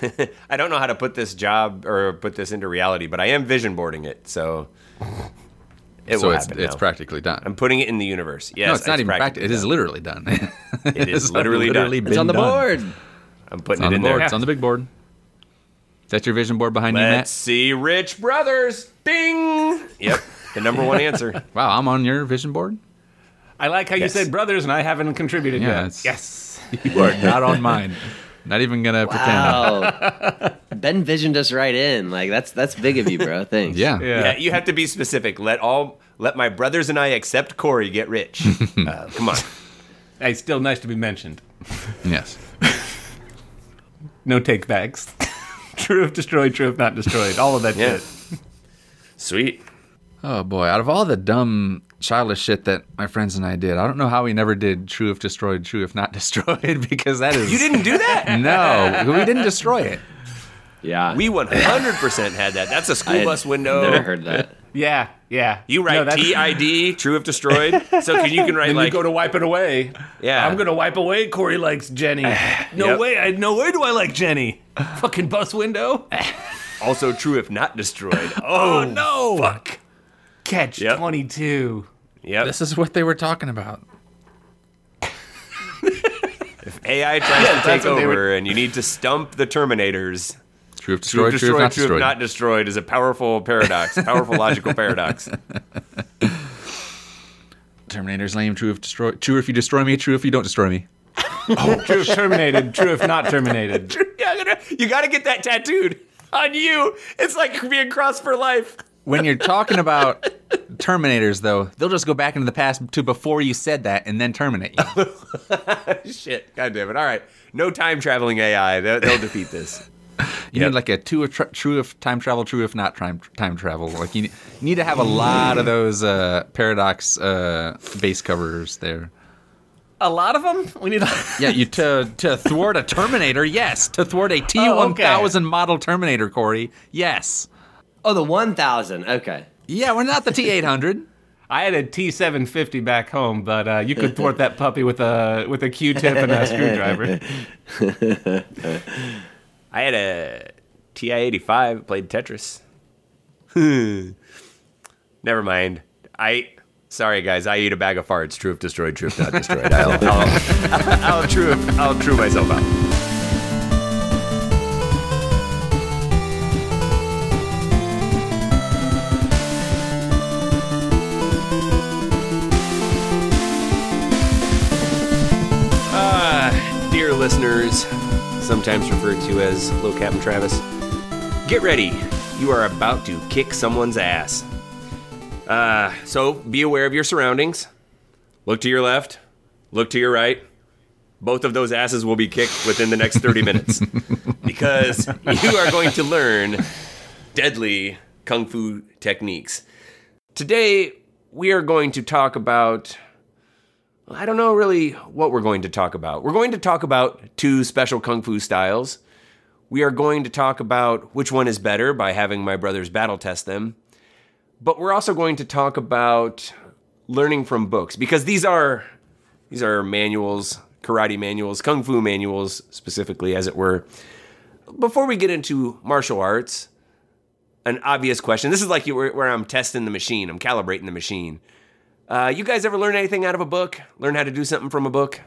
I don't know how to put this job or put this into reality, but I am vision boarding it, so it so will it's happen. it's now. practically done. I'm putting it in the universe. Yes, no, it's not even practically practical. It is literally done. It is literally done. It's on the done. board. I'm putting It's on it the in board. there. It's on the big board. That's your vision board behind you, Let's Matt. see, Rich Brothers. Ding. Yep, the number one answer. Wow, I'm on your vision board. I like how Yes. you said brothers, and I haven't contributed Yeah, yet. Yes. You are not on mine. Not even gonna pretend. Wow. ben visioned us right in. Like that's that's big of you, bro. Thanks. Yeah. Yeah. Yeah, you have to be specific. Let all let my brothers and I except Corey get rich. uh, come on. Hey, still nice to be mentioned. Yes. No take backs. true if destroyed, true if not destroyed. All of that Yeah. shit. Sweet. Oh boy, out of all the dumb childish shit that my friends and I did, I don't know how we never did true if destroyed, true if not destroyed because that is You didn't do that. No, we didn't destroy it. Yeah. We 100% had that. That's a school bus window. Never heard that. Yeah, yeah. You write that's- TID, true if destroyed. So can you can write Then like you go to wipe it away. Yeah. I'm gonna wipe away. Corey likes Jenny. No Yep. way. I no way do I like Jenny. Fucking bus window. also true if not destroyed. Oh, oh, no. fuck. Catch Yep. 22. Yep. This is what they were talking about. If AI tries to take that's what they over, were- and you need to stump the Terminators. True if True destroyed, true if not true if destroyed. not destroyed is a powerful paradox, powerful logical paradox. Terminator's lame. True if destroyed. True if you destroy me. True if you don't destroy me. oh, True if terminated. True if not terminated. Yeah, you got to get that tattooed on you. It's like being crossed for life. When you're talking about Terminators, though, they'll just go back into the past to before you said that and then terminate you. Shit. God damn it. All right. No time traveling AI. They'll, they'll defeat this. You Yep. need like a two if tra- true if time travel, true if not time time travel. Like you, ne- you need to have a lot of those uh, paradox uh, base covers there. A lot of them. We need. Yeah, you to to thwart a Terminator, yes. To thwart a T one thousand model Terminator, Corey, yes. Oh, the one thousand. Okay. Yeah, we're not the T eight hundred. I had a T750 back home, but uh, you could thwart that puppy with a with a Q-tip and a screwdriver. I had a TI 85, played Tetris. Never mind. I. Sorry, guys. I eat a bag of farts. True if destroyed, true if not destroyed. I'll, I'll, I'll, true if, I'll true myself out. Listeners, sometimes referred to as Low Captain Travis, get ready. You are about to kick someone's ass. Uh, so be aware of your surroundings. Look to your left, look to your right. Both of those asses will be kicked within the next 30 minutes because you are going to learn deadly kung fu techniques. Today, we are going to talk about. I don't know really what we're going to talk about. We're going to talk about two special kung fu styles. We are going to talk about which one is better by having my brothers battle test them. But we're also going to talk about learning from books because these are these are manuals, karate manuals, kung fu manuals specifically as it were. Before we get into martial arts, an obvious question. This is like where, I'm testing the machine, I'm calibrating the machine. Uh, you guys ever learn anything out of a book? Learn how to do something from a book?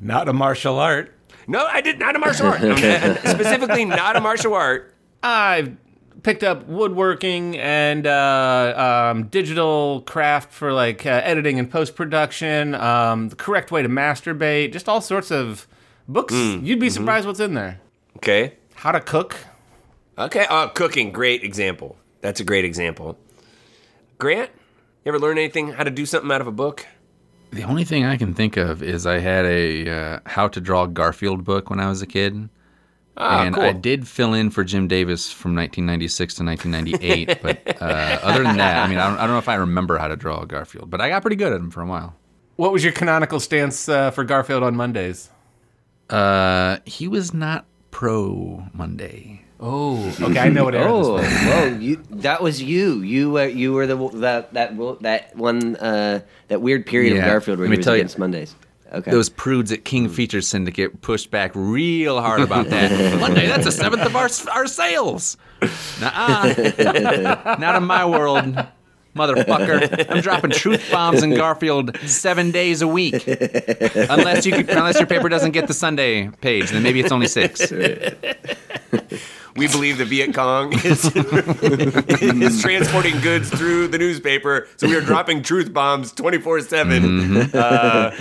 Not a martial art. No, I did not a martial art. Specifically, not a martial art. I've picked up woodworking and uh, um, digital craft for like uh, editing and post production. Um, the correct way to masturbate. Just all sorts of books. You'd be surprised what's in there. Okay. How to cook. Okay. Oh, cooking. Great example. That's a great example. Grant, you ever learn anything how to do something out of a book? The only thing I can think of is I had a uh, How to Draw Garfield book when I was a kid. Ah, and cool. I did fill in for Jim Davis from 1996 to 1998. but uh, other than that, I mean, I don't, I don't know if I remember how to draw a Garfield, but I got pretty good at him for a while. What was your canonical stance uh, for Garfield on Mondays? Uh, he was not pro Monday. Oh, okay. I know what era this Oh, was. whoa! You that was you. You were you were the that that that one uh, that weird period Yeah, of Garfield where let he me was tell you- against Mondays. Okay. those prudes at King Features Syndicate pushed back real hard about that. Monday, that's a seventh of our our sales. Nuh-uh. Not in my world, motherfucker. I'm dropping truth bombs in Garfield seven days a week. Unless you unless your paper doesn't get the Sunday page, then maybe it's only six. We believe the Viet Cong is, is transporting goods through the newspaper, so we are dropping truth bombs 24 7. Uh,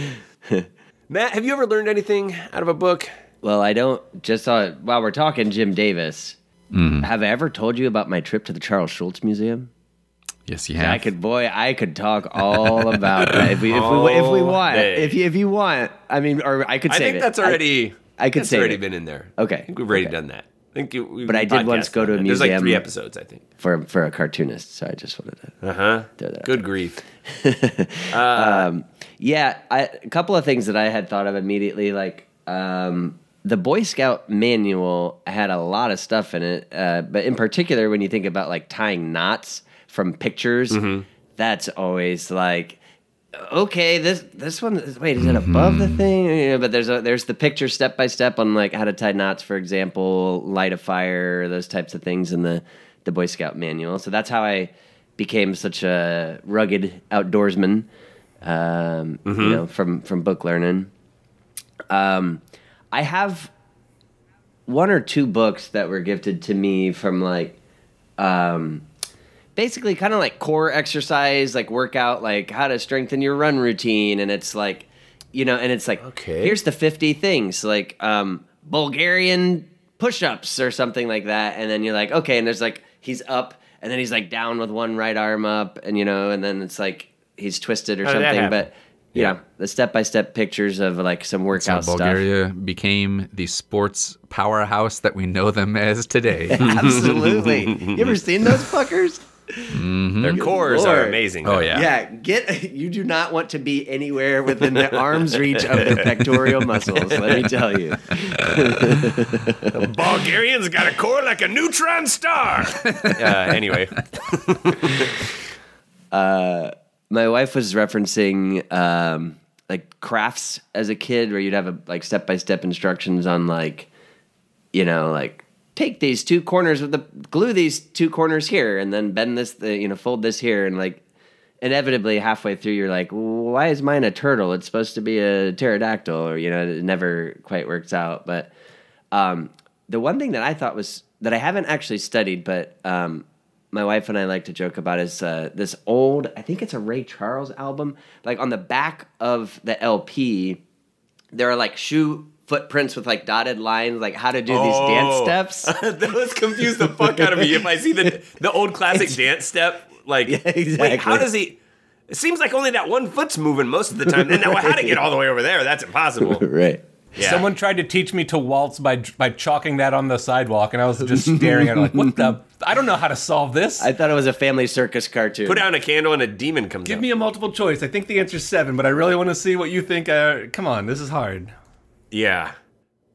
Matt, have you ever learned anything out of a book? Well, I don't. Just saw while we're talking Jim Davis. Mm-hmm. Have I ever told you about my trip to the Charles Schulz Museum? Yes, you have. I could, boy, I could talk all about that if we, if we, if we want. day. If you, if you want, I mean, or I could say I save think it. that's already. I could that's save already it. been in there. Okay, I think we've already okay. done that. I think you, we But I did once go to on a that. There's like three museum. episodes, I think. for for a cartoonist. So I just wanted to. Uh huh. Throw that out Good grief. Yeah, I, a couple of things that I had thought of immediately, like um, the Boy Scout manual had a lot of stuff in it, uh, but in particular, when you think about like tying knots from pictures, that's always like, okay, this this one, is- wait, is it above the thing? You know, but there's a there's the picture step by step on like how to tie knots, for example, light a fire, those types of things in the the Boy Scout manual. So that's how I became such a rugged outdoorsman um, you know, from from book learning. Um, I have one or two books that were gifted to me from like, um, basically kind of like core exercise, like workout, like how to strengthen your run routine, and it's like, you know, and it's like, Okay. here's the fifty things, like um, Bulgarian push-ups or something like that, and then you're like, okay, and there's like he's up, and then he's like down with one right arm up, and you know, and then it's like he's twisted or How something, but. You Yeah. know, the step-by-step pictures of like some That's workout how stuff. Bulgaria became the sports powerhouse that we know them as today. Absolutely. you ever seen those fuckers? Their cores are Lord. amazing. oh yeah. Yeah, get you do not want to be anywhere within the arm's reach of their pectoral muscles, let me tell you. Bulgarians got a core like a neutron star. uh, anyway, My wife was referencing um, like crafts as a kid where you'd have a, like step by step instructions on like you know, like take these two corners with the glue these two corners here and then bend this you know, fold this here and like inevitably halfway through you're like why is mine a turtle? It's supposed to be a pterodactyl or you know it never quite works out. But um, the one thing that i thought was that i haven't actually studied but um, my wife and i like to joke about is uh, this old i think it's a ray charles album. Like on the back of the lp there are like shoe footprints with like dotted lines like how to do these dance steps. that was confuse the fuck out of me if I see the the old classic dance step. Like, Yeah, wait, exactly. how does he? It seems like only that one foot's moving most of the time. Then now, how to get all the way over there? That's impossible. right Yeah. Someone tried to teach me to waltz by by chalking that on the sidewalk, and I was just staring at it like, "What the? I don't know how to solve this." i thought it was a family circus cartoon put down a candle and a demon comes Give up. me a multiple choice. I think the answer's seven, but I really want to see what you think. Uh, come on, this is hard. Yeah.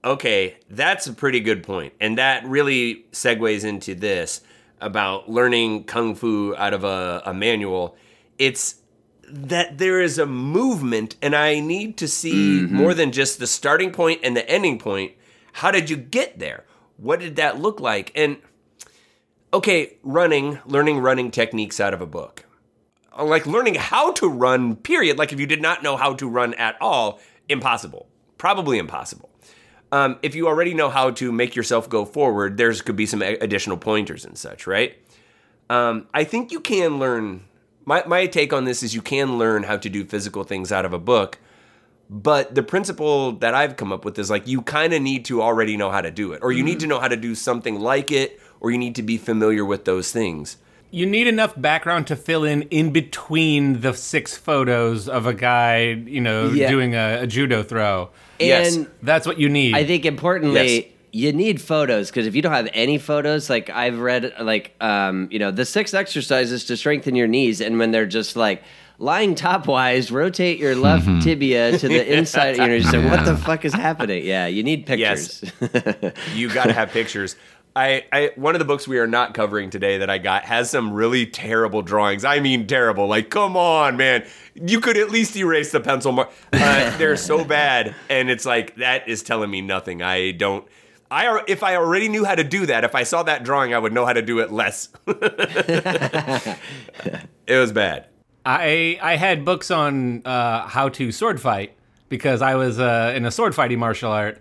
Okay, that's a pretty good point. And that really segues into this about learning kung fu out of a, a manual. It's that there is a movement, and I need to see mm-hmm. more than just the starting point and the ending point. How did you get there? What did that look like? And okay, running, learning running techniques out of a book like learning how to run period like if you did not know how to run at all impossible probably impossible. Um, if you already know how to make yourself go forward there's could be some additional pointers and such right? Um, i think you can learn my, my take on this is you can learn how to do physical things out of a book but the principle that i've come up with is like you kind of need to already know how to do it or you need to know how to do something like it or you need to be familiar with those things You need enough background to fill in in between the six photos of a guy, you know, Yeah. doing a, a judo throw. Yes. and That's what you need. I think importantly, Yes. you need photos because if you don't have any photos, like I've read, like um, you know, the six exercises to strengthen your knees, and when they're just like lying top wise, rotate your left tibia to the inside. You know, you say, what the fuck is happening? Yeah, you need pictures. Yes. you got to have pictures. I, I one of the books we are not covering today that I got has some really terrible drawings. I mean terrible. Like, come on, man. You could at least erase the pencil mark. Uh, they're so bad, and it's like that is telling me nothing. I don't. I if I already knew how to do that, if I saw that drawing, I would know how to do it less. it was bad. I I had books on uh, how to sword fight because I was uh, in a sword fighting martial art,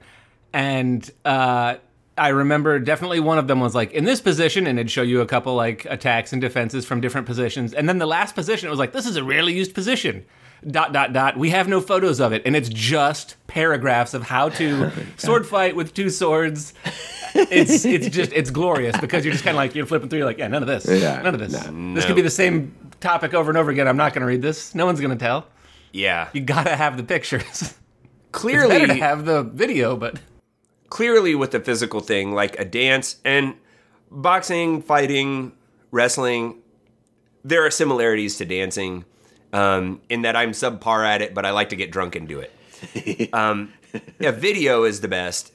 and uh, I remember definitely one of them was like in this position, and it'd show you a couple like attacks and defenses from different positions, and then the last position it was like this is a rarely used position. Dot dot dot. We have no photos of it, and it's just paragraphs of how to sword fight with two swords. It's it's just it's glorious because you're just kind of like you're flipping through. You're like, yeah, none of this, Yeah. none of this. No. This could be the same topic over and over again. I'm not going to read this. No one's going to tell. Yeah. You got to have the pictures. It's Clearly, better to have the video, but clearly with the physical thing, like a dance and boxing, fighting, wrestling, there are similarities to dancing um, in that I'm subpar at it, but I like to get drunk and do it. um, a video is the best.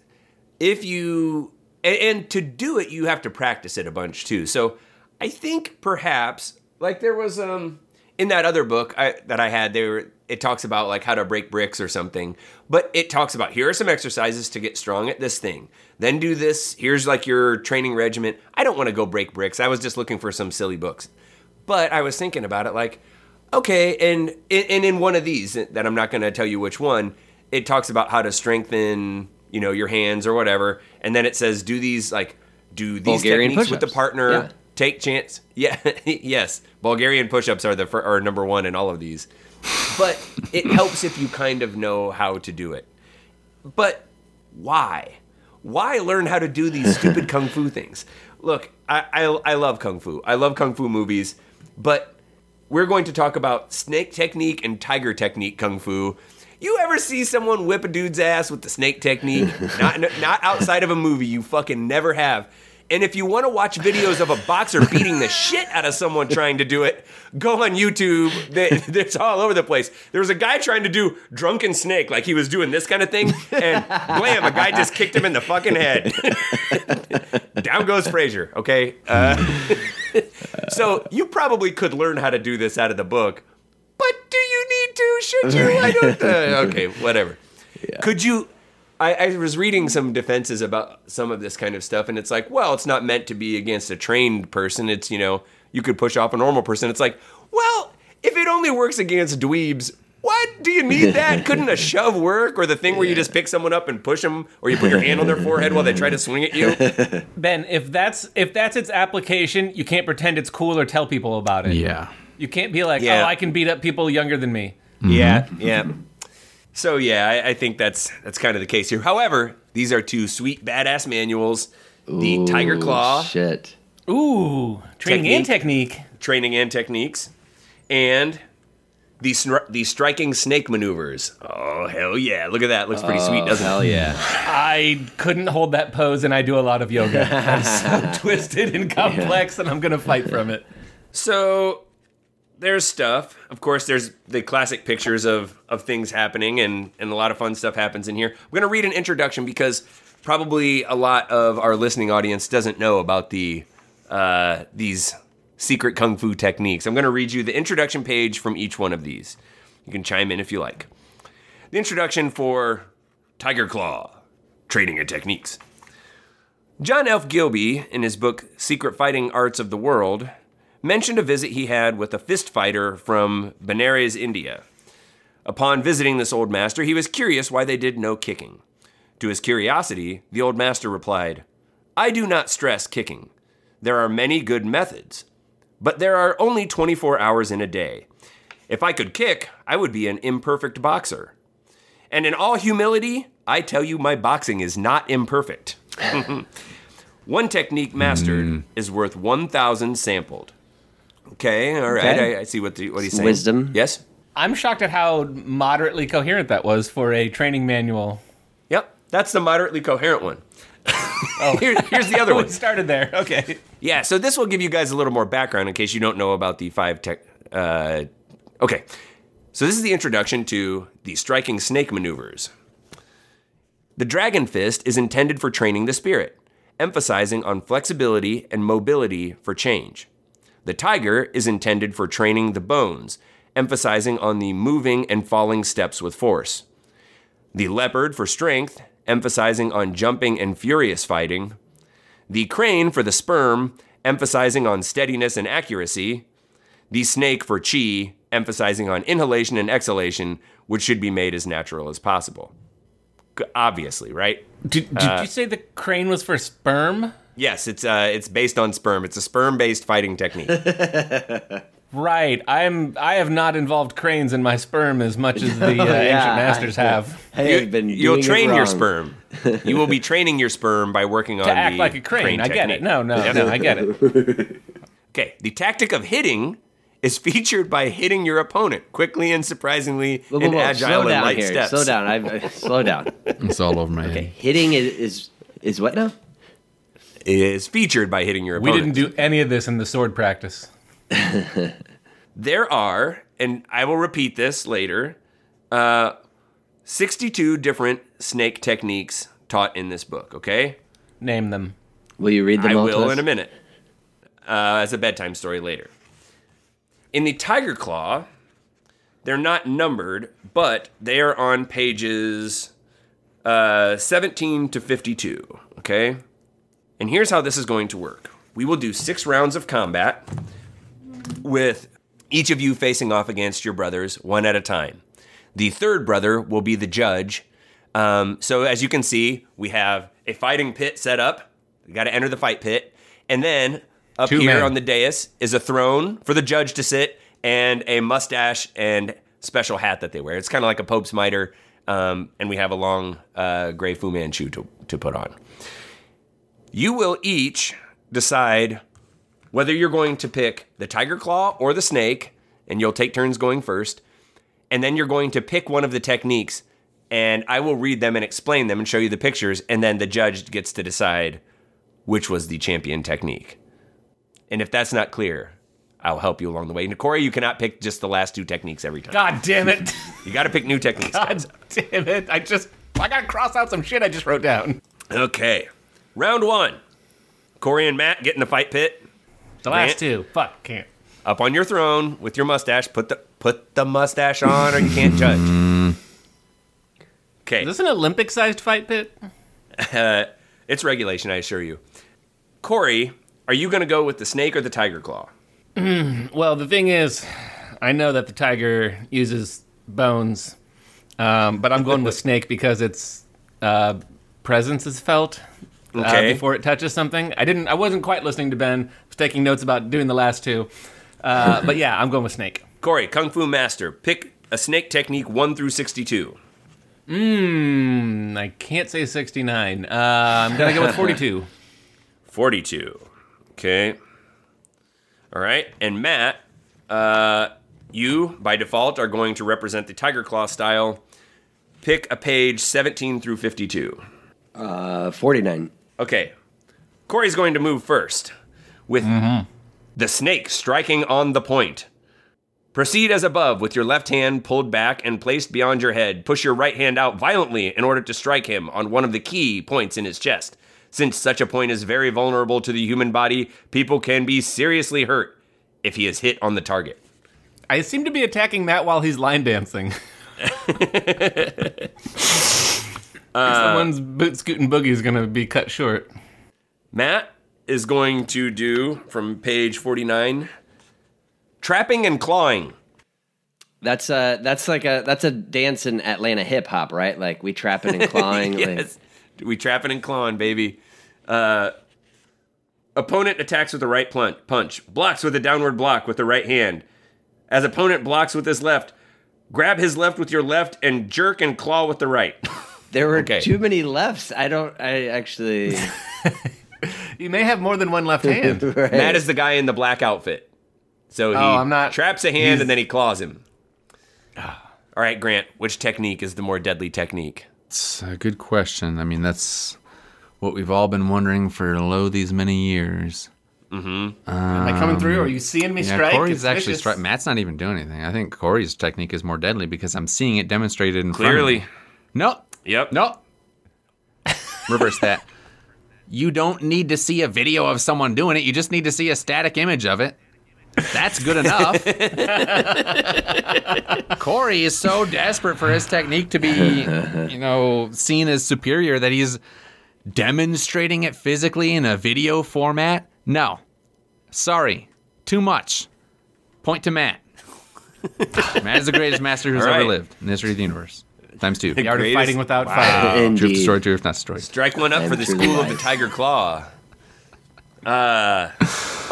If you, and, and to do it, you have to practice it a bunch too. So I think perhaps, like there was, um, in that other book I, that I had, there it talks about like how to break bricks or something. But it talks about here are some exercises to get strong at this thing. Then do this. Here's like your training regimen. I don't want to go break bricks. I was just looking for some silly books. But I was thinking about it like, okay, and and in one of these that I'm not going to tell you which one, it talks about how to strengthen, you know, your hands or whatever, and then it says do these like do these Bulgarian techniques with the partner. Yeah. Take chance. Yeah, yes. Bulgarian push-ups are the fir- are number one in all of these, but it helps if you kind of know how to do it. But why? Why learn how to do these stupid kung fu things? Look, I, I, I love kung fu. I love kung fu movies, but we're going to talk about snake technique and tiger technique kung fu. You ever see someone whip a dude's ass with the snake technique? not, not outside of a movie. You fucking never have. And if you want to watch videos of a boxer beating the shit out of someone trying to do it, go on YouTube. It's all over the place. There was a guy trying to do drunken snake, like he was doing this kind of thing, and blam, a guy just kicked him in the fucking head. Down goes Frazier. Okay. Uh, so you probably could learn how to do this out of the book, but do you need to? Should you? I don't. Uh, okay, whatever. Yeah. Could you? I, I was reading some defenses about some of this kind of stuff, and it's like, well, it's not meant to be against a trained person. It's you know, you could push off a normal person. It's like, well, if it only works against dweebs. What do you need that? Couldn't a shove work, or the thing where you just pick someone up and push them, or you put your hand on their forehead while they try to swing at you? Ben, if that's if that's its application, you can't pretend it's cool or tell people about it. Yeah. You can't be like, Yeah. oh, I can beat up people younger than me. Yeah, yeah. So yeah, I, I think that's that's kind of the case here. However, these are two sweet badass manuals: the Tiger Claw Shit. Ooh, training and technique. training and techniques, and the snr- the striking snake maneuvers. Oh hell yeah! Look at that. Looks pretty sweet, oh, doesn't Hell it? Hell yeah. I couldn't hold that pose, and I do a lot of yoga. That's so twisted and complex, and I'm gonna fight from it. So there's stuff. Of course, there's the classic pictures of of things happening, and and a lot of fun stuff happens in here. I'm gonna read an introduction because probably a lot of our listening audience doesn't know about the uh, these secret kung fu techniques. I'm gonna read you the introduction page from each one of these. You can chime in if you like. The introduction for Tiger Claw Training and Techniques. John F. Gilbey, in his book Secret Fighting Arts of the World, mentioned a visit he had with a fist fighter from Benares, India. Upon visiting this old master, he was curious why they did no kicking. To his curiosity, the old master replied, I do not stress kicking. There are many good methods, but there are only 24 hours in a day. If I could kick, I would be an imperfect boxer. And in all humility, I tell you my boxing is not imperfect. One technique mastered mm. is worth 1,000 sampled. Okay, all right. Okay. I, I see what, the, what he's saying. wisdom. Yes? I'm shocked at how moderately coherent that was for a training manual. Yep. That's the moderately coherent one. oh, Here, here's the other one. we one. started there. Okay. Yeah, so this will give you guys a little more background in case you don't know about the five tech. Uh, okay, so this is the introduction to the striking snake maneuvers. The dragon fist is intended for training the spirit. emphasizing on flexibility and mobility for change. The tiger is intended for training the bones, emphasizing on the moving and falling steps with force. The leopard for strength, emphasizing on jumping and furious fighting. The crane for the sperm, emphasizing on steadiness and accuracy. The snake for chi, emphasizing on inhalation and exhalation, which should be made as natural as possible. Obviously, right? Did, did uh, you say the crane was for sperm? Yes, it's uh, it's based on sperm. It's a sperm-based fighting technique. Right. I'm. I have not involved cranes in my sperm as much as the uh, ancient masters have. I have been You'll doing it train your sperm. You will be training your sperm by working on To act the like a crane. I get it. No, no, Yep. no. I get it. Okay, the tactic of hitting is featured by hitting your opponent quickly and surprisingly Whoa, whoa, in whoa, agile slow and down light here. steps. Slow down. I've, slow down. It's all over my head. Hitting is, is is what now? Is featured by hitting your opponent. We didn't do any of this in the sword practice. There are, and I will repeat this later, uh, 62 different snake techniques taught in this book. Okay, Name them. Will you read them I all to will us? in a minute. Uh, as a bedtime story later. In the Tiger Claw, they're not numbered, but they are on pages uh, 17 to 52. Okay? And here's how this is going to work we will do six rounds of combat with each of you facing off against your brothers one at a time. The third brother will be the judge. Um, so as you can see, we have a fighting pit set up. You got to enter the fight pit, and then up Two here men. on the dais is a throne for the judge to sit and a mustache and special hat that they wear. It's kind of like a Pope's mitre, um, and we have a long uh, gray Fu Manchu to, to put on. You will each decide whether you're going to pick the tiger claw or the snake, and you'll take turns going first. And then you're going to pick one of the techniques, and I will read them and explain them and show you the pictures, and then the judge gets to decide which was the champion technique. And if that's not clear, I'll help you along the way. And Corey, you cannot pick just the last two techniques every time. God damn it. You got to pick new techniques. God damn it. I just. I gotta cross out some shit I just wrote down. Okay, round one. Corey and Matt get in the fight pit. The Grant? last two. Fuck, can't. up on your throne with your mustache. Put the put the mustache on, or you can't judge. Okay, Is this an Olympic sized fight pit? it's regulation, I assure you. Corey, are you going to go with the snake or the tiger claw? Well, the thing is, I know that the tiger uses bones, um, but I'm going with snake because its uh, presence is felt uh, before it touches something. I didn't. I wasn't quite listening to Ben. I was taking notes about doing the last two, uh, but yeah, I'm going with snake. Corey, Kung Fu Master, pick a snake technique one through sixty-two. Hmm, I can't say 69. Uh, I'm gonna go with 42. Forty-two. Okay. All right, and Matt, uh, you by default are going to represent the tiger claw style. Pick a page seventeen through fifty-two. Uh, Forty nine. Okay. Corey's going to move first with mm-hmm. the snake striking on the point. Proceed as above with your left hand pulled back and placed beyond your head. Push your right hand out violently in order to strike him on one of the key points in his chest. Since such a point is very vulnerable to the human body, people can be seriously hurt if he is hit on the target. I seem to be attacking Matt while he's line dancing. Someone's boot scooting boogie is gonna be cut short. Matt is going to do from page 49 trapping and clawing. That's uh that's like a that's a dance in Atlanta hip hop, right? Like we trapping and clawing. like- yes. We trapping and clawing, baby. Uh, opponent attacks with the right plun- punch. Blocks with a downward block with the right hand. As opponent blocks with his left, grab his left with your left and jerk and claw with the right. there were Okay. too many lefts. I don't. I actually. You may have more than one left hand. right. Matt is the guy in the black outfit. So he Oh, I'm not- traps a hand he's- and then he claws him. All right, Grant, which technique is the more deadly technique? It's a good question. I mean, that's what we've all been wondering for lo these many years. Mm-hmm. Am I coming through? Are you seeing me Yeah, strike? Corey's It's actually vicious. strike. Matt's not even doing anything. I think Corey's technique is more deadly because I'm seeing it demonstrated in front of Clearly. me. No, Yep. no. Reverse that. You don't need to see a video of someone doing it. You just need to see a static image of it. That's good enough. Corey is so desperate for his technique to be, you know, seen as superior that he's demonstrating it physically in a video format. No. Sorry. Too much. Point to Matt. Matt is the greatest master who's right. ever lived in the history of the universe. Times two. The art of Greatest- fighting without Wow. fighting. Truth Indeed. destroyed, truth not destroyed. Strike one up I'm for the truly School of the. Tiger Claw. Uh,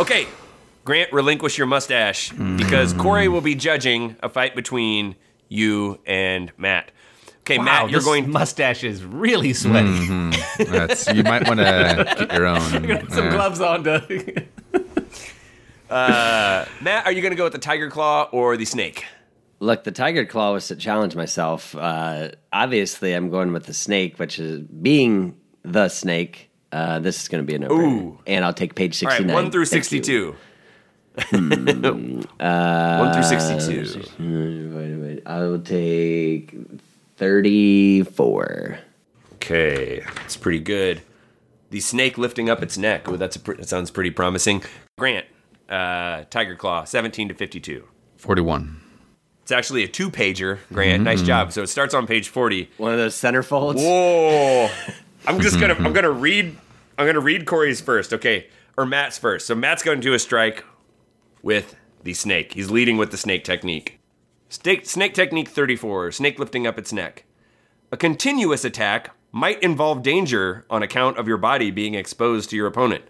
okay, Grant, relinquish your mustache because Corey will be judging a fight between you and Matt. Okay, Wow, Matt, you're this going. mustache is really sweaty. That's, you might want to get your own. Some uh, gloves on to. Matt, are you going to go with the Tiger Claw or the Snake? Look, the tiger claw was to challenge myself. Uh, obviously, I'm going with the snake, which is being the snake. Uh, this is going to be a no Ooh. And I'll take page All right, 69. one through Thank you. sixty-two. one through sixty-two. Wait, wait, I will take 34. Okay, that's pretty good. The snake lifting up its neck. Oh, that's a pr- that sounds pretty promising. Grant, uh, Tiger Claw, seventeen to fifty-two. 41. It's actually a two pager, Grant. Nice Mm-hmm. job. So it starts on page 40. One of those centerfolds. Whoa. I'm just gonna I'm gonna read I'm gonna read Corey's first, okay. Or Matt's first. So Matt's gonna do a strike with the snake. He's leading with the snake technique. Snake, snake technique 34, snake lifting up its neck. A continuous attack might involve danger on account of your body being exposed to your opponent.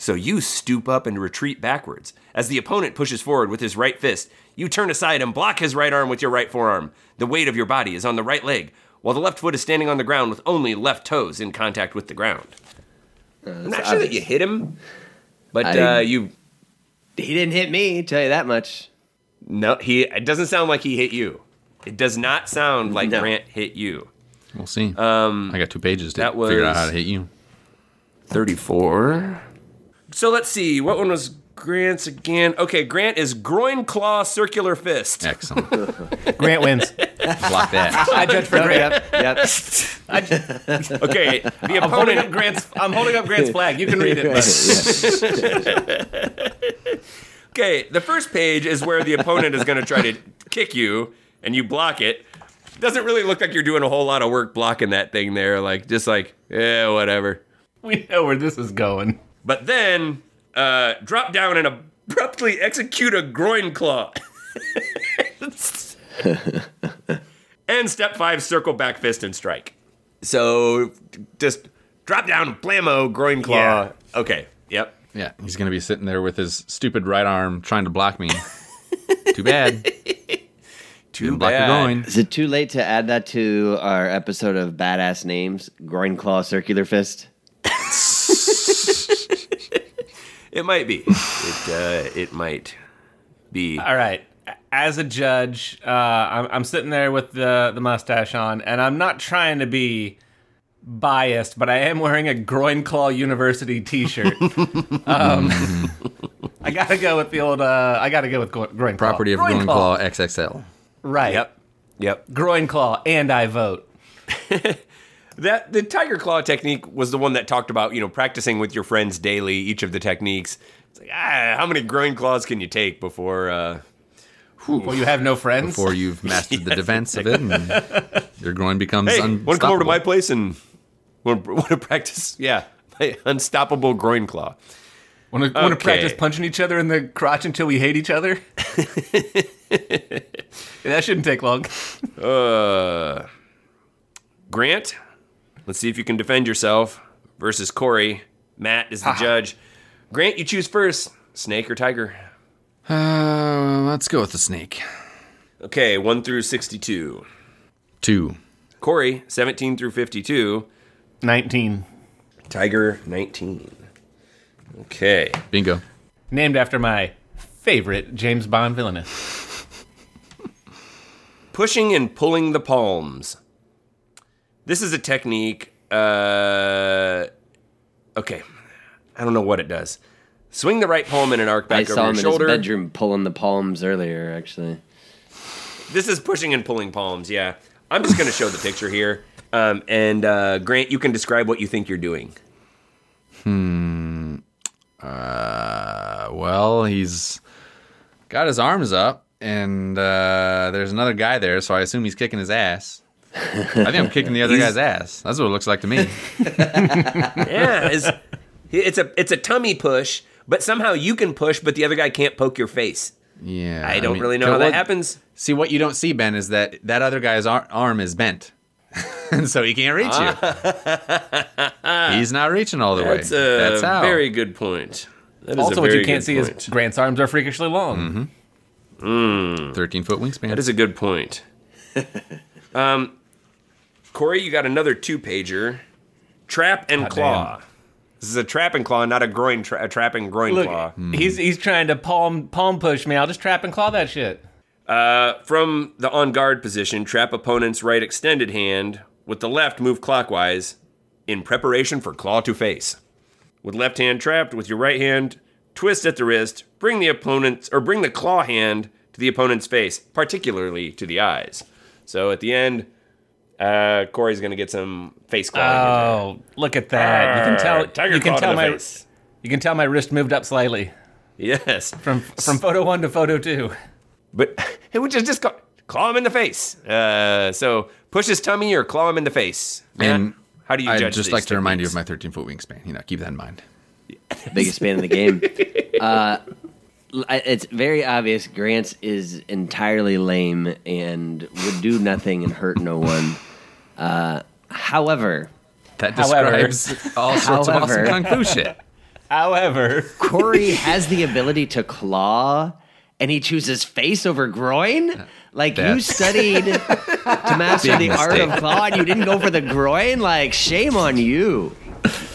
So you stoop up and retreat backwards. As the opponent pushes forward with his right fist, you turn aside and block his right arm with your right forearm. The weight of your body is on the right leg, while the left foot is standing on the ground with only left toes in contact with the ground. I'm not sure that you hit him, but uh, you. He didn't hit me, tell you that much. No, he. It doesn't sound like he hit you. It does not sound like No. Grant hit you. We'll see. Um, I got two pages to that figure out how to hit you. 34. So let's see. What one was Grant's again? Okay, Grant is groin claw circular fist. Excellent. Grant wins. Block that. I judge for Grant. Yep. Okay, the I'm holding up opponent. Grant's. I'm holding up Grant's flag. You can read it. Okay, the first page is where the opponent is going to try to kick you, and you block it. Doesn't really look like you're doing a whole lot of work blocking that thing there. Like just like yeah, whatever. We know where this is going. But then uh, drop down and abruptly execute a groin claw. and step five, circle back fist and strike. So just drop down, blammo, groin claw. Yeah. Okay. Yep. Yeah, he's going to be sitting there with his stupid right arm trying to block me. Too bad. Too Didn't block your bad. groin. Is it too late to add that to our episode of Badass Names? Groin Claw Circular Fist? It might be. It uh, it might be. All right. As a judge, uh, I'm, I'm sitting there with the, the mustache on, and I'm not trying to be biased, but I am wearing a Groin Claw University T-shirt. um, I gotta go with the old. Uh, I gotta go with Gro- Groin Claw. Property of Groin Claw XXL. Right. Yep. Yep. Groin Claw, and I vote. That the tiger claw technique was the one that talked about you know practicing with your friends daily each of the techniques. It's like ah, how many groin claws can you take before? Uh, Well, you have no friends. Before you've mastered the defense of it, and your groin becomes hey, unstoppable. want to come over to my place and want to practice? Yeah, my unstoppable groin claw. Want to want to practice punching each other in the crotch until we hate each other? that shouldn't take long. Uh, Grant, let's see if you can defend yourself versus Corey. Matt is the judge. Grant, you choose first. Snake or tiger? Uh, let's go with the snake. Okay, one through sixty-two. Two. Corey, seventeen through fifty-two. Nineteen. Tiger 19. Okay. Bingo. Named after my favorite James Bond villainess. Pushing and pulling the palms. This is a technique. Uh, okay. I don't know what it does. Swing the right palm in an arc back I back saw over him your in shoulder. his bedroom pulling the palms earlier, actually. This is pushing and pulling palms, yeah. I'm just going to show the picture here. Um, and uh, Grant, you can describe what you think you're doing. Hmm. Uh, well, he's got his arms up, and uh, there's another guy there, so I assume he's kicking his ass. I think I'm kicking the other guy's ass. That's what it looks like to me. Yeah, it's, it's a it's a tummy push, but somehow you can push, but the other guy can't poke your face. Yeah, I don't mean, really know how that what- happens. See, what you don't see, Ben, is that that other guy's ar- arm is bent, and so he can't reach you. He's not reaching all the That's way. a That's how. very good point. That is a Also, what you can't see point. is Grant's arms are freakishly long. Mm-hmm. thirteen foot wingspan. That is a good point. um, Corey, you got another two pager. Trap and God claw. This is a trap and claw, not a groin tra- a trap and groin Look, claw. he's he's trying to palm palm push me. I'll just trap and claw that shit. Uh, from the on guard position, trap opponent's right extended hand. With the left, move clockwise in preparation for claw to face. With left hand trapped, with your right hand, twist at the wrist. Bring the opponent's or bring the claw hand to the opponent's face, particularly to the eyes. So at the end, uh, Corey's gonna get some face clawing. Oh, look at that! You can tell. Tiger you can tell my face. you can tell my wrist moved up slightly. Yes, from from photo one to photo two. but it would just just claw, claw him in the face. Uh, so push his tummy or claw him in the face. Matt, And how do you I'd judge? just like to remind you of my 13 foot wingspan. You know, keep that in mind. biggest span in the game. Uh, it's very obvious Grant's is entirely lame and would do nothing and hurt no one. Uh, however, That However- describes all sorts of awesome kung fu shit. However, Corey has the ability to claw and he chooses face over groin? Like you studied to master Big the art of claw and you didn't go for the groin? Like shame on you.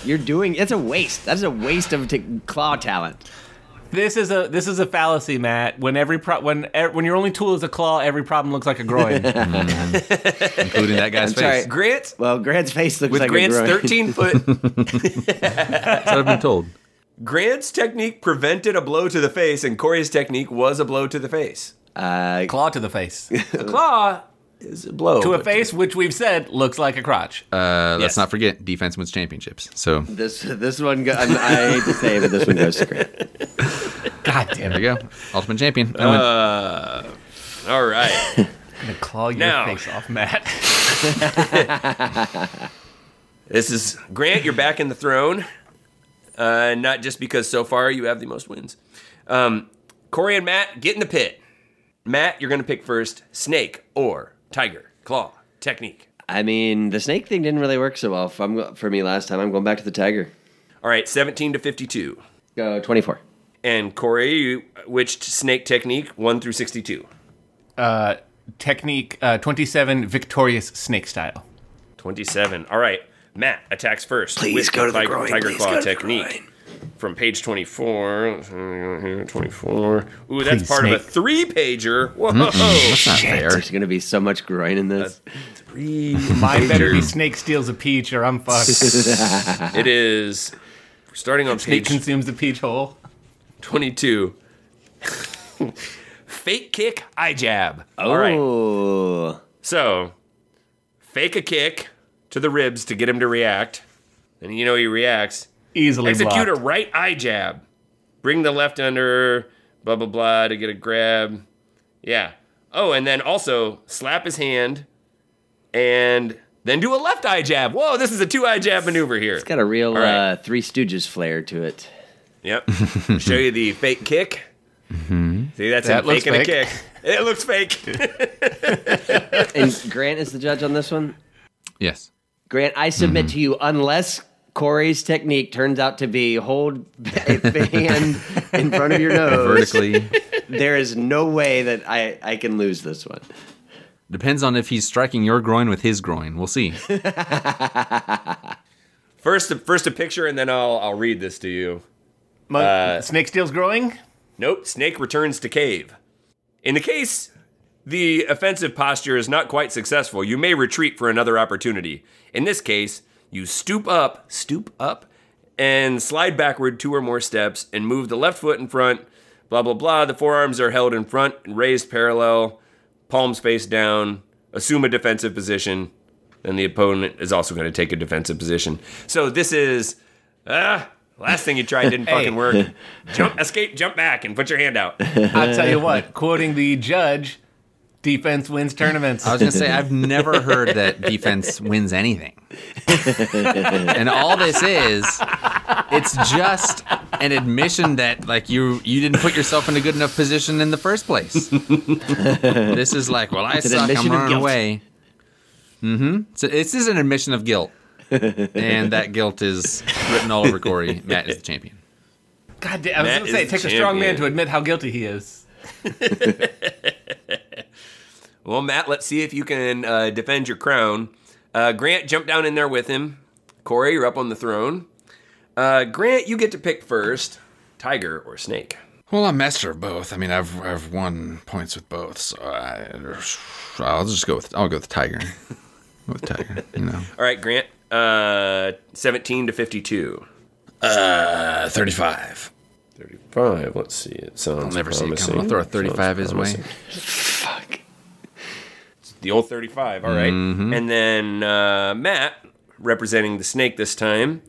You're doing it's a waste. That's a waste of t- claw talent. This is a this is a fallacy, Matt. When every pro- when e- when your only tool is a claw, every problem looks like a groin. including that guy's I'm sorry. face. Grant Well, Grant's face looks with like Grant's a groin. 13 foot. That's what I've been told. Grant's technique prevented a blow to the face, and Corey's technique was a blow to the face. Uh, claw to the face, A claw is a blow to a but- face which we've said looks like a crotch. Uh, let's Yes. not forget defense wins championships. So this this one go- I'm, I hate to say, it, but this one goes to Grant. God damn there you go. Ultimate champion. I win. All right. I'm gonna claw your Now- face off, Matt. this is Grant. You're back in the throne. Uh, not just because so far you have the most wins. Um, Corey and Matt, get in the pit. Matt, you're going to pick first snake or tiger, claw, technique. I mean, the snake thing didn't really work so well for, for me last time. I'm going back to the tiger. All right, 17 to 52. Go 24. And Corey, you, which snake technique? 1 through 62. Uh, technique uh, 27, victorious snake style. 27. All right. Matt attacks first. Please with go to the tiger, groin, Tiger please claw go to the technique. Groin. From page 24. 24. Ooh, that's Please, part of a three pager. Whoa. That's not fair. There's going to be so much groin in this. Three. Mine better be snake steals a peach or I'm fucked. It is starting on snake page consumes the peach hole. 22. Fake kick, eye jab. All right. Oh. So, fake a kick to the ribs to get him to react. And you know he reacts. Easily Execute a right eye jab. Bring the left under, blah, blah, blah, to get a grab. Yeah. Oh, and then also slap his hand and then do a left eye jab. Whoa, this is a two eye jab maneuver here. It's got a real All right. uh, Three Stooges flair to it. Yep. Show you the fake kick. See, that's That him looks faking a fake. kick. It looks fake. And Grant is the judge on this one. Yes. Grant, I submit Mm-hmm. to you, unless Corey's technique turns out to be hold a hand in front of your nose, Vertically. there is no way that I, I can lose this one. Depends on if he's striking your groin with his groin. We'll see. first, first a picture, and then I'll I'll read this to you. Mon- Uh, snake steals growing? Nope. Snake returns to cave. In the case the offensive posture is not quite successful, you may retreat for another opportunity. In this case, you stoop up, stoop up, and slide backward two or more steps and move the left foot in front. Blah blah blah. The forearms are held in front and raised parallel, palms face down. Assume a defensive position. Then the opponent is also going to take a defensive position. So this is Ah, last thing you tried didn't Hey. fucking work. Jump, escape, jump back, and put your hand out. I'll tell you what, quoting the judge, defense wins tournaments. I was gonna say I've never heard that defense wins anything, and all this is, it's just an admission that like you you didn't put yourself in a good enough position in the first place. this is like, well, I an suck. I'm admission running away. Mm-hmm. So this is an admission of guilt, and that guilt is written all over Corey. Matt is the champion. God damn, I was Matt going to say, it takes the a strong man to admit how guilty he is. Well, Matt, let's see if you can uh, defend your crown. Uh, Grant, jump down in there with him. Corey, you're up on the throne. Uh, Grant, you get to pick first tiger or snake. Well, I'm master of both. I mean, I've I've won points with both, so I, I'll just go with I'll go with Tiger. with Tiger, you know. All right, Grant, uh, 17 to 52. Uh, 35. 35, let's see. It sounds I'll never see it coming. I'll throw a 35 Sounds his way. Fuck. The old 35, all right. Mm-hmm. And then uh, Matt, representing the snake this time.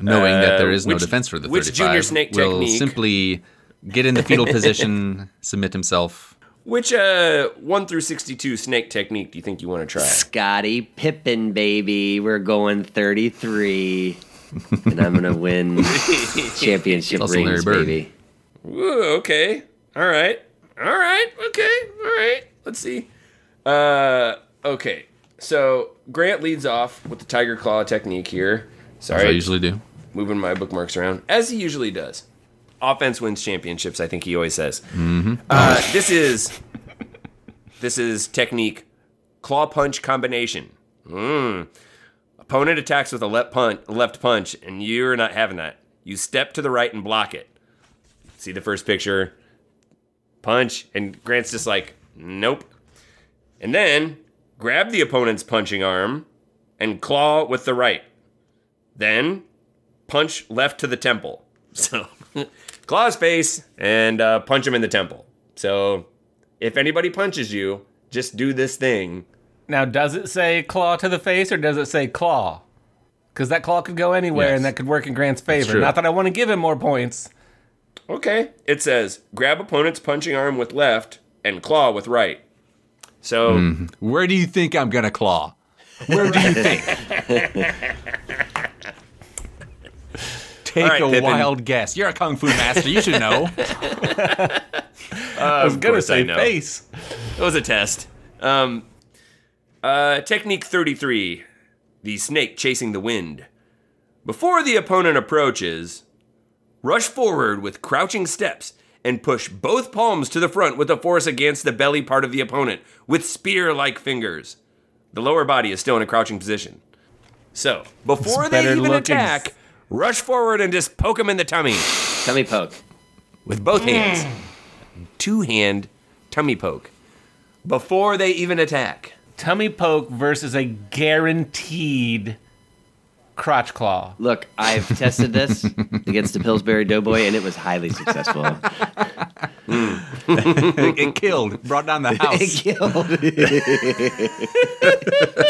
Knowing that there is no which- defense for the 35, which junior snake will technique? simply get in the fetal position, submit himself. Which uh, 1 through 62 snake technique do you think you want to try? Scottie Pippen, baby. We're going 33. and I'm going to win championship also Larry rings, Bird. baby. Ooh, okay. All right. All right. Okay. All right. Let's see. Uh, okay. So Grant leads off with the tiger claw technique here. As Sorry, I usually do. moving my bookmarks around as he usually does. Offense wins championships. I think he always says. Uh, this is this is technique claw punch combination. Mm. Opponent attacks with a left punch, left punch, and you're not having that. You step to the right and block it. See the first picture, punch, and Grant's just like, nope. And then grab the opponent's punching arm and claw with the right. Then punch left to the temple. So claw his face and uh, punch him in the temple. So if anybody punches you, just do this thing. Now, does it say claw to the face or does it say claw? Because that claw could go anywhere Yes. and that could work in Grant's favor. Not that I want to give him more points. Okay. It says grab opponent's punching arm with left and claw with right. So Where do you think I'm gonna claw? Where do you think? Take right, a Pippin. wild guess. You're a kung fu master. You should know. I was going to say face. it was a test. Um, uh, technique 33 the snake chasing the wind. Before the opponent approaches, rush forward with crouching steps and push both palms to the front with a force against the belly part of the opponent with spear like fingers. The lower body is still in a crouching position. So, before they even looking. attack, rush forward and just poke them in the tummy Tummy poke. with both mm. hands. Two hand tummy poke. Before they even attack. Tummy poke versus a guaranteed crotch claw. Look, I've tested this against the Pillsbury Doughboy, and it was highly successful. it killed. Brought down the house. it killed.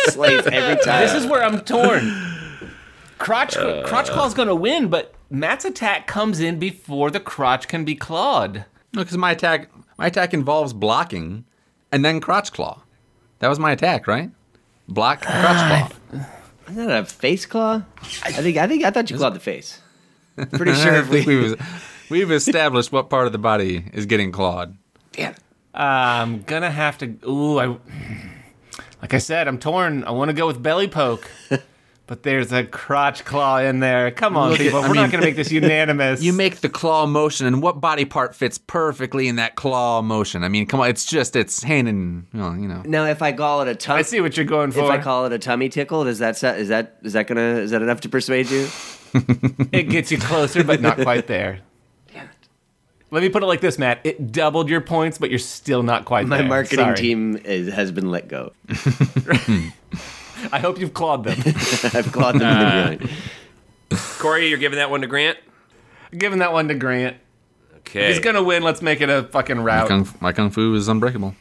Slays every time. This is where I'm torn. Crotch uh. crotch claw's going to win, but Matt's attack comes in before the crotch can be clawed. No, because my attack my attack involves blocking and then crotch claw. That was my attack, right? Block crotch claw. Isn't that a face claw? I think I think I thought you clawed the face. Pretty sure if we. we've, we've established what part of the body is getting clawed. Damn. I'm gonna have to. Ooh, I. Like I said, I'm torn. I want to go with belly poke, but there's a crotch claw in there. Come on, Look people. I We're not gonna make this unanimous. You make the claw motion, and what body part fits perfectly in that claw motion? I mean, come on, it's just it's hand and you know, you know. Now, if I call it a tummy, I see what you're going for. if. I call it a tummy tickle, does that set, is that is that gonna is that enough to persuade you? it gets you closer, but not quite there. Damn it. Let me put it like this, Matt. It doubled your points, but you're still not quite My there. marketing Sorry. team is, has been let go. I hope you've clawed them. I've clawed them in the groin. Corey, you're giving that one to Grant? I'm Giving that one to Grant. Okay. He's gonna win. Let's make it a fucking route. Kung, my kung fu is unbreakable.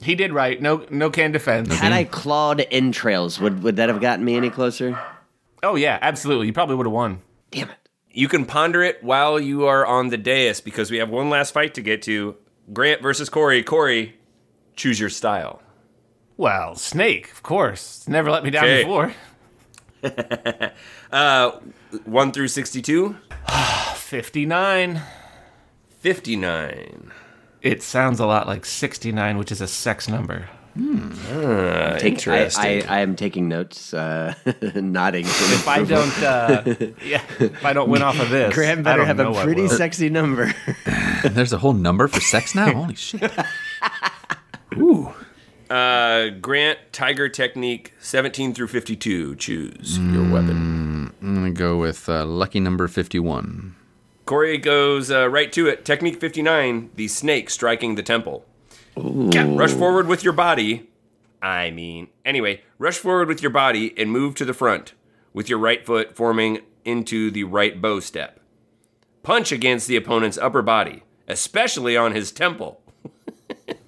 He did right. No, no can defense. Had I clawed entrails, would would that have gotten me any closer? Oh yeah, absolutely. You probably would have won. Damn it. You can ponder it while you are on the dais because we have one last fight to get to. Grant versus Corey. Corey, choose your style. Well, Snake, of course. It's Never let me down Okay. before. 1 through 62. 59. 59. It sounds a lot like 69, which is a sex number. Uh, Take, interesting. I, I, I am taking notes, uh, nodding. If I don't, uh, yeah, if I don't win off of this, Graham I better don't have know a pretty sexy number. There's a whole number for sex now. Holy shit! Uh, Grant, Tiger Technique, 17 through 52. Choose your weapon. I'm gonna go with uh, lucky number fifty-one. Corey goes uh, right to it. Technique 59, the snake striking the temple. Rush forward with your body. I mean, anyway, rush forward with your body and move to the front with your right foot forming into the right bow step. Punch against the opponent's upper body, especially on his temple.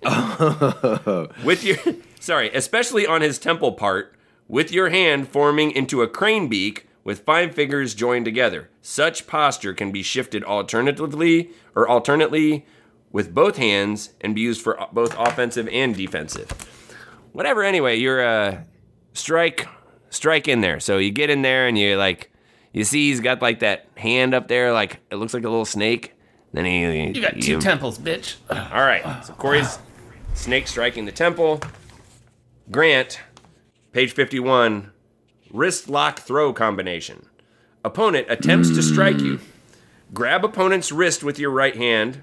with your sorry, especially on his temple part, with your hand forming into a crane beak with five fingers joined together. Such posture can be shifted alternatively or alternately with both hands and be used for both offensive and defensive. Whatever. Anyway, you're uh, strike strike in there. So you get in there and you like you see he's got like that hand up there, like it looks like a little snake. Then he You got two temples, bitch. all right. So Corey's snake striking the temple. Grant, page 51, wrist lock throw combination. Opponent attempts to strike you. Grab opponent's wrist with your right hand,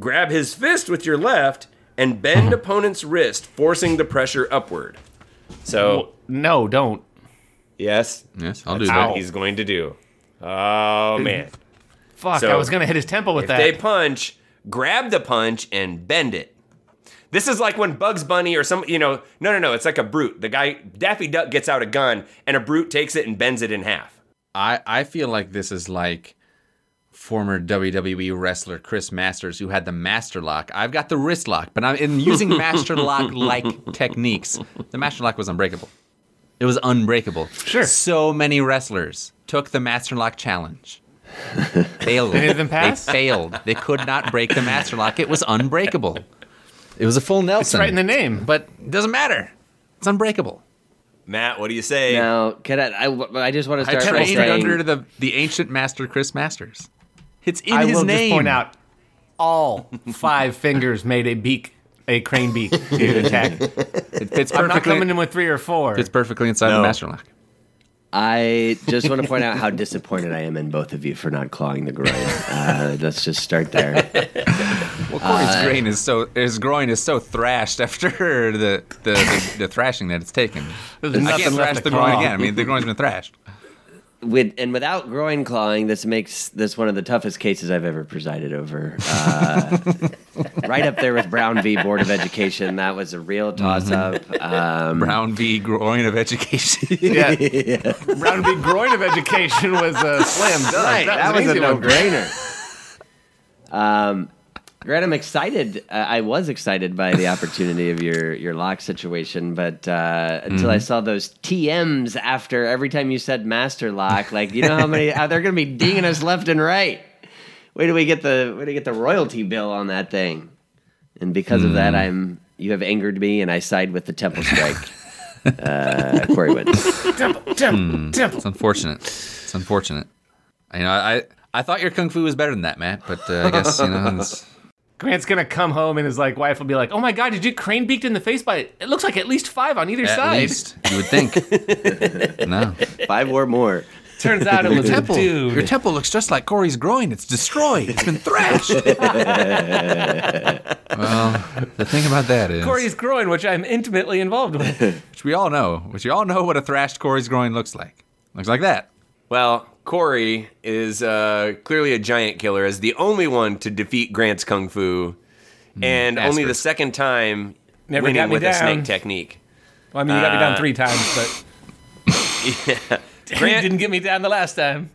grab his fist with your left, and bend opponent's wrist, forcing the pressure upward. So, No, don't. yes, Yes, I'll do that's that. what he's going to do. Oh, man. Fuck, So, I was gonna hit his temple with If that. they punch, grab the punch and bend it. This is like when Bugs Bunny or some, you know, no, no, no, it's like a brute. The guy, Daffy Duck gets out a gun and a brute takes it and bends it in half. I, I feel like this is like former WWE wrestler Chris Masters who had the master lock. I've got the wrist lock, but I'm in using master lock like techniques. The master lock was unbreakable. It was unbreakable. Sure. So many wrestlers took the master lock challenge. Failed. Any of them pass? They failed. They could not break the master lock. It was unbreakable. It was a full Nelson. it's right in the name. but it doesn't matter. It's unbreakable. Matt, what do you say? now, can I, I, I just want to I start by trained saying, under the, the ancient master Chris Masters. It's in I his will name. just point out all five fingers made a beak, a crane beak to attack. it fits I'm not perfectly. coming in with three or four. fits perfectly inside No. the master lock. I just want to point out how disappointed I am in both of you for not clawing the groin. Uh, let's just start there. Well, Corey's groin is so his groin is so thrashed after the the, the, the thrashing that it's taken. There's I can't thrash to the groin again. I mean, the groin's been thrashed. With and without groin clawing, this makes this one of the toughest cases I've ever presided over. Uh, right up there with Brown v. Board of Education. That was a real toss up. Um, Brown v. Groin of Education. Yeah. Round big groin of education was a slam dunk. Right, that, an was, a no-brainer. um, Grant, I'm excited. Uh, I was excited by the opportunity of your your lock situation, but uh, until I saw those TMs after every time you said master lock, like you know how many uh, they're going to be dinging us left and right. Where do we get the wait till we get the royalty bill on that thing, and because of that, I'm you have angered me, and I side with the temple strike. uh, Corey wins. Temple, temple, temple. It's unfortunate. It's unfortunate. You know, I I thought your kung fu was better than that, Matt. But uh, I guess you know. It's, Grant's gonna come home and his like wife will be like, "Oh my god, did you crane beaked in the face by? It looks like at least five on either side. at side." least you would think. no. Five or more. Turns out it was a Temple. dude. Your temple looks just like Corey's groin. It's destroyed. It's been thrashed. well, the thing about that is, Corey's groin, which I'm intimately involved with. which we all know, which you all know what a thrashed Corey's groin looks like. Looks like that. Well, Corey is uh, clearly a giant killer, as the only one to defeat Grant's kung fu, and only the second time Never winning got me with a down. snake technique. Well, I mean, you got me down Uh, three times, but Grant- didn't get me down the last time.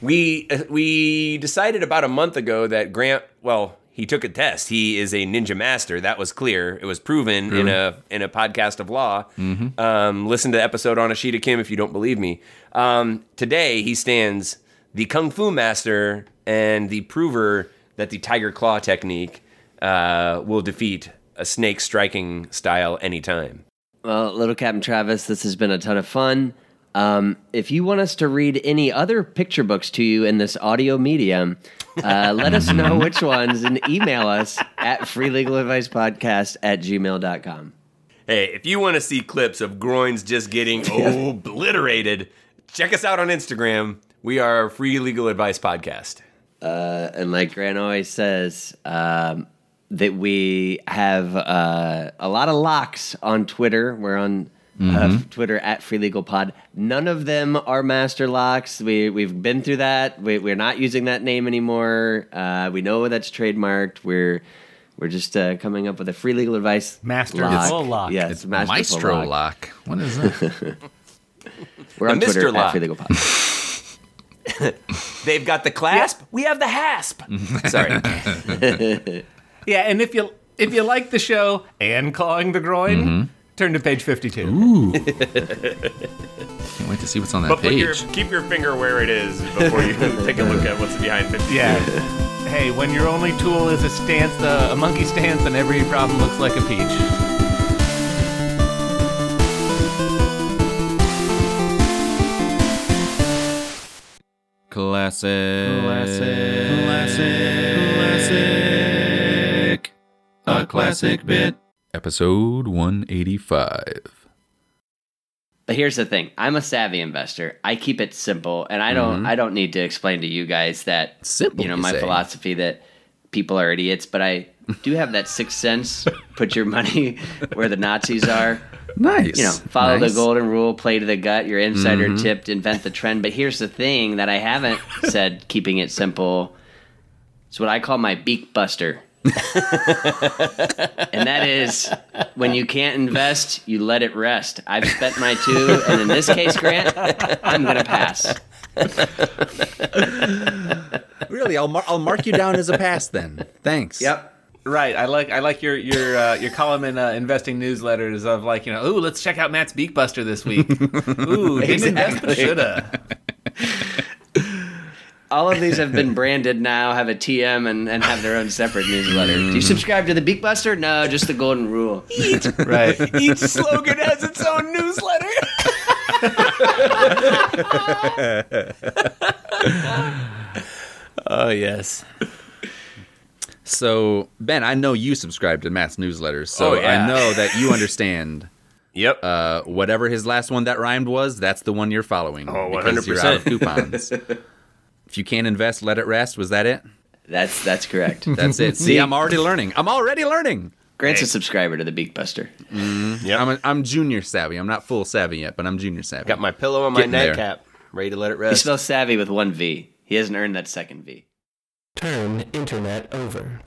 We uh, we decided about a month ago that Grant, well, he took a test. He is a ninja master. That was clear. It was proven in a in a podcast of law. Um, listen to the episode on Ashida Kim if you don't believe me. Um, today he stands the kung fu master and the prover that the tiger claw technique uh, will defeat a snake striking style anytime. Well, little Captain Travis, this has been a ton of fun. Um, if you want us to read any other picture books to you in this audio medium, uh, let us know which ones and email us at freelegaladvicepodcast at gmail.com. Hey, if you want to see clips of groins just getting obliterated, check us out on Instagram. We are Free Legal Advice Podcast. Uh, and like Grant always says, um, that we have uh, a lot of locks on Twitter. We're on uh, Twitter at Free Legal Pod. None of them are master locks. We we've been through that. We, we're not using that name anymore. Uh, we know that's trademarked. We're we're just uh, coming up with a free legal advice master lock. Yes, It's masterful Maestro lock. lock. What is that? We're on The Mr. Twitter Lock. at Free Legal Pod. They've got the clasp, we have the hasp. Sorry. Yeah, and if you if you like the show and clawing the groin, Mm-hmm. Turn to page fifty-two. Ooh. Can't wait to see what's on that But put your, page. keep your finger where it is before you take a look at what's behind 50. Yeah. hey, when your only tool is a stance, uh, a monkey stance, and every problem looks like a peach. Classic. Classic. Classic. Classic. A classic bit. Episode 185. But here's the thing: I'm a savvy investor. I keep it simple, and I don't. Mm-hmm. I don't need to explain to you guys that Simple, You know my say. philosophy that people are idiots, but I do have that sixth sense. Put your money where the Nazis are. Nice. You know, follow Nice. the golden rule, play to the gut. Your insider mm-hmm. tipped, invent the trend. But here's the thing that I haven't said. Keeping it simple. It's what I call my beak buster. And that is when you can't invest, you let it rest. I've spent my two, and in this case, Grant, I'm gonna pass. Really, I'll, mar- I'll mark you down as a pass then. Thanks. Yep. Right. I like I like your your uh, your column in uh, investing newsletters of like you know, ooh, let's check out Matt's Beakbuster this week. ooh, didn't invest, but shoulda. All of these have been branded now, have a TM, and, and have their own separate newsletter. Do you subscribe to the Beak Buster? No, just the Golden Rule. Each, Right. Each slogan has its own newsletter. oh, yes. So, Ben, I know you subscribe to Matt's newsletters, so Oh, yeah. I know that you understand. Yep. Uh, whatever his last one that rhymed was, that's the one you're following. Oh, because you're out of 100%. coupons. if you can't invest, let it rest. Was that it? That's that's correct. That's it. See, I'm already learning. I'm already learning. Grant's a subscriber to the Beak Buster. Mm-hmm. yep. I'm, a, I'm junior savvy. I'm not full savvy yet, but I'm junior savvy. Got my pillow on my Getting there. nightcap, ready to let it rest. He rest. spells savvy with one V. He hasn't earned that second V. Turn internet over.